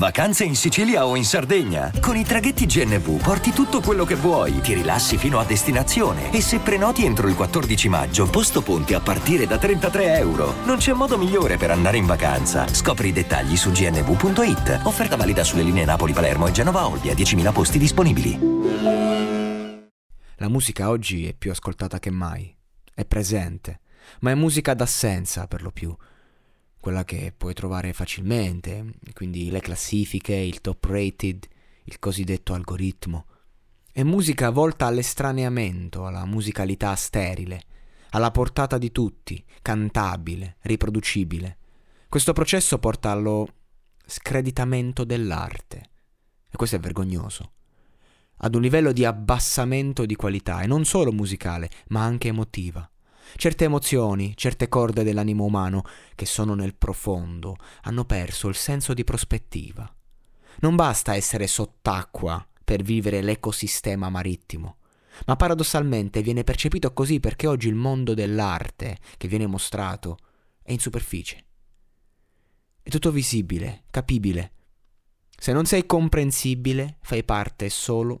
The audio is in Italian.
Vacanze in Sicilia o in Sardegna? Con i traghetti GNV porti tutto quello che vuoi, ti rilassi fino a destinazione e se prenoti entro il 14 maggio, posto ponti a partire da 33 euro. Non c'è modo migliore per andare in vacanza. Scopri i dettagli su gnv.it. Offerta valida sulle linee Napoli-Palermo e Genova-Olbia, 10.000 posti disponibili. La musica oggi è più ascoltata che mai, è presente, ma è musica d'assenza per lo più quella che puoi trovare facilmente, quindi le classifiche, il top rated, il cosiddetto algoritmo. È musica volta all'estraneamento, alla musicalità sterile, alla portata di tutti, cantabile, riproducibile. Questo processo porta allo screditamento dell'arte. E questo è vergognoso. Ad un livello di abbassamento di qualità, e non solo musicale, ma anche emotiva. Certe emozioni, certe corde dell'animo umano, che sono nel profondo, hanno perso il senso di prospettiva. Non basta essere sott'acqua per vivere l'ecosistema marittimo, ma paradossalmente viene percepito così perché oggi il mondo dell'arte che viene mostrato è in superficie. È tutto visibile, capibile. Se non sei comprensibile, fai parte solo